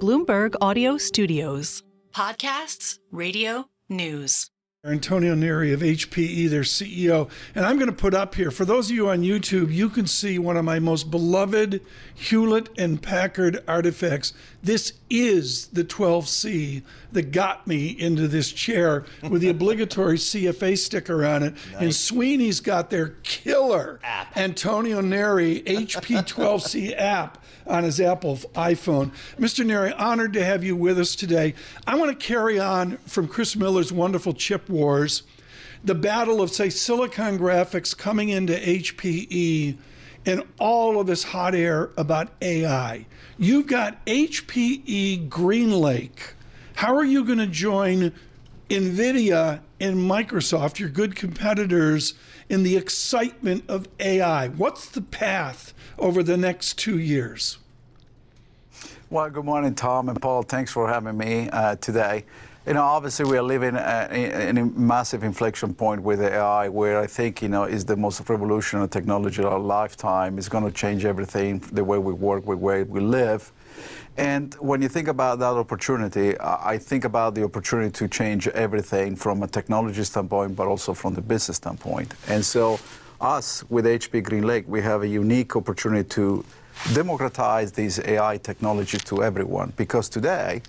Bloomberg Audio Studios. Podcasts, radio, news. Antonio Neri of HPE, their CEO. And I'm going to put up here, for those of you on YouTube, you can see one of my most beloved Hewlett and Packard artifacts. This is the 12C that got me into this chair with the obligatory CFA sticker on it. Nice. And Sweeney's got their killer app. Antonio Neri HP 12C app on his Apple iPhone. Mr. Neri, honored to have you with us today. I want to carry on from Chris Miller's wonderful chip wars, the battle of, say, Silicon Graphics coming into HPE and all of this hot air about AI. You've got HPE GreenLake. How are you going to join NVIDIA and Microsoft, your good competitors, in the excitement of AI? What's the path over the next two years? Well, good morning, Tom and Paul. Thanks for having me uh, today. You know, obviously we are living in a massive inflection point with AI, where I think you know is the most revolutionary technology of our lifetime. It's going to change everything, the way we work, the way we live. And when you think about that opportunity, I think about the opportunity to change everything from a technology standpoint, but also from the business standpoint. And so, us with HP GreenLake, we have a unique opportunity to democratize these AI technology to everyone. Because today,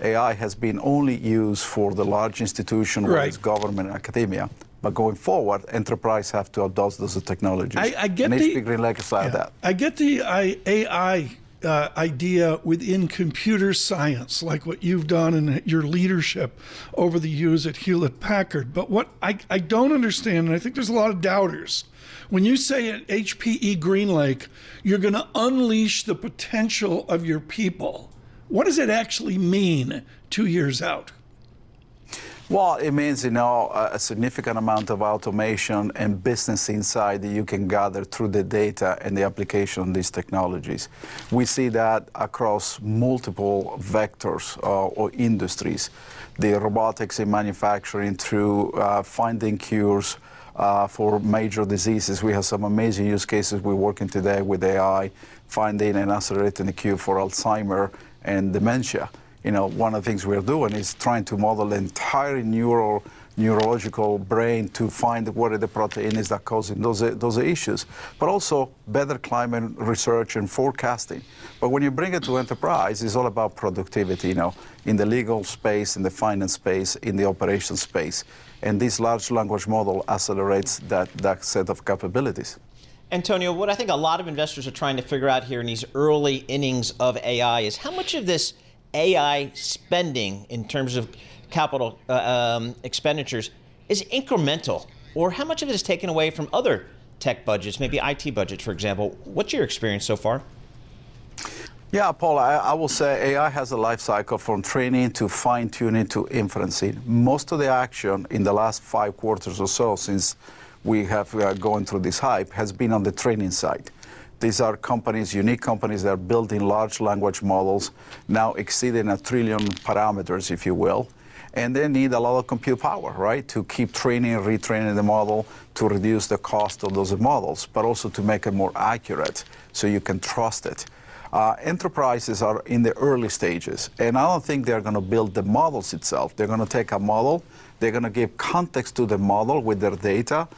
AI has been only used for the large institution, right. whether it's government and academia. But going forward, enterprise have to adopt those technologies. I, I get and the, HP GreenLake is like yeah, that. I get the I, AI uh, idea within computer science, like what you've done in your leadership over the years at Hewlett Packard. But what I, I don't understand, and I think there's a lot of doubters, when you say at HPE GreenLake, you're going to unleash the potential of your people, what does it actually mean two years out? Well, it means, you know, a significant amount of automation and business insight that you can gather through the data and the application of these technologies. We see that across multiple vectors uh, or industries. The robotics in manufacturing through uh, finding cures, uh, for major diseases. We have some amazing use cases. We're working today with AI, finding and accelerating a cure for Alzheimer and dementia. You know, one of the things we're doing is trying to model entire neural neurological brain to find what are the proteins that causing those, those issues, but also better climate research and forecasting. But when you bring it to enterprise, it's all about productivity, you know, in the legal space, in the finance space, in the operation space. And this large language model accelerates that, that set of capabilities. Antonio, what I think a lot of investors are trying to figure out here in these early innings of AI is how much of this AI spending in terms of capital uh, um, expenditures is incremental, or how much of it is taken away from other tech budgets, maybe IT budgets, for example? What's your experience so far? Yeah, Paul, I, I, will say AI has a life cycle from training to fine tuning to inferencing. Most of the action in the last five quarters or so since we have uh, gone through this hype has been on the training side. These are companies, unique companies that are building large language models, now exceeding a trillion parameters, if you will. And they need a lot of compute power, right, to keep training and retraining the model, to reduce the cost of those models, but also to make it more accurate so you can trust it. Uh, enterprises are in the early stages, and I don't think they're going to build the models itself. They're going to take a model, they're going to give context to the model with their data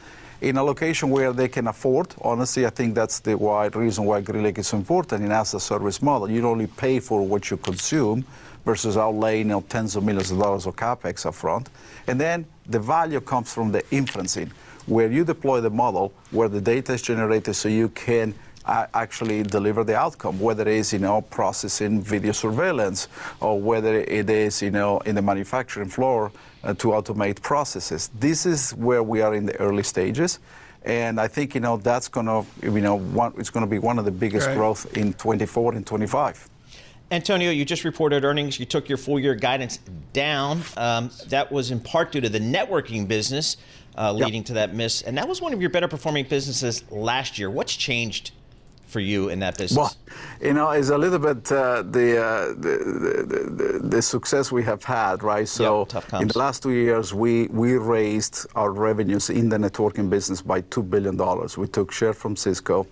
in a location where they can afford. Honestly, I think that's the why, reason why GreenLake is so important in as a service model. You only pay for what you consume versus outlaying you know, tens of millions of dollars of capex upfront. And then the value comes from the inferencing, where you deploy the model, where the data is generated so you can actually deliver the outcome, whether it is, you know, processing video surveillance or whether it is, you know, in the manufacturing floor uh, to automate processes. This is where we are in the early stages. And I think you know that's going to you know one, it's going to be one of the biggest Right. growth in 24 and 25. Antonio, you just reported earnings. You took your full year guidance down. Um, that was in part due to the networking business uh, Yep. leading to that miss. And that was one of your better performing businesses last year. What's changed for you in that business? Well, you know, it's a little bit uh, the, uh, the, the, the success we have had, right? So Yep, in the last two years, we we raised our revenues in the networking business by two billion dollars. We took share from Cisco,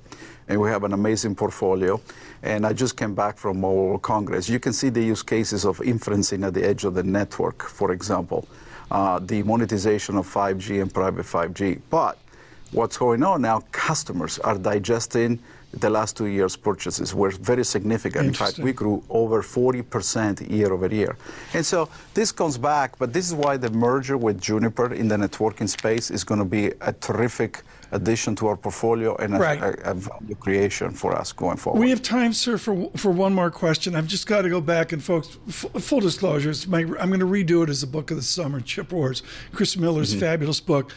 and we have an amazing portfolio. And I just came back from Mobile Congress. You can see the use cases of inferencing at the edge of the network, for example, uh, the monetization of 5G and private 5G. But what's going on now, customers are digesting the last two years' purchases were very significant. In fact, we grew over 40% year over year. And so this comes back, but this is why the merger with Juniper in the networking space is going to be a terrific addition to our portfolio and a, Right. a, a value creation for us going forward. We have time, sir, for for one more question. I've just got to go back and, folks, f- full disclosure, it's my, I'm going to redo it as a book of the summer, Chip Wars, Chris Miller's mm-hmm. fabulous book.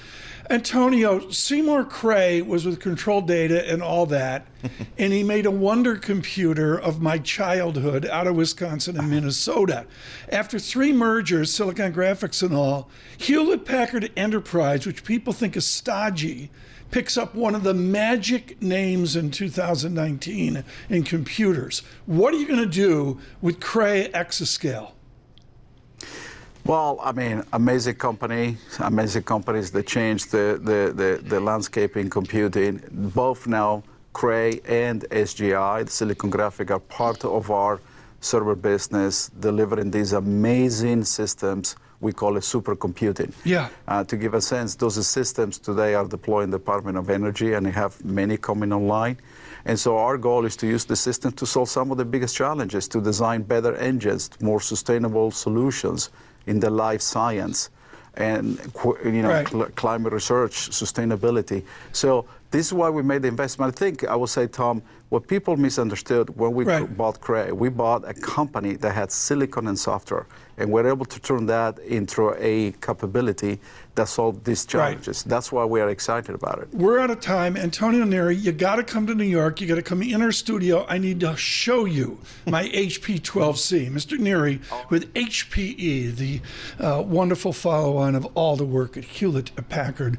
Antonio Seymour Cray was with Control Data and all that, and he made a wonder computer of my childhood out of Wisconsin and Minnesota. After three mergers, Silicon Graphics and all, Hewlett Packard Enterprise, which people think is stodgy, picks up one of the magic names in 2019 in computers. What are you going to do with Cray Exascale? Well, I mean, amazing company, amazing companies that changed the, the, the, the landscape in computing. Both now, Cray and SGI, the Silicon Graphic, are part of our server business, delivering these amazing systems. We call it supercomputing. Yeah. Uh, to give a sense, those systems today are deployed in the Department of Energy, and they have many coming online. And so our goal is to use the system to solve some of the biggest challenges, to design better engines, more sustainable solutions in the life science and you know Right. cl- climate research, sustainability. So this is why we made the investment. I think I would say, Tom, what people misunderstood when we Right. bought Cray, we bought a company that had silicon and software, and we're able to turn that into a capability that solved these Right. challenges. That's why we are excited about it. We're out of time. Antonio Neri, you got to come to New York. You got to come in our studio. I need to show you my HP 12C. Mr. Neri with HPE, the uh, wonderful follow on of all the work at Hewlett Packard.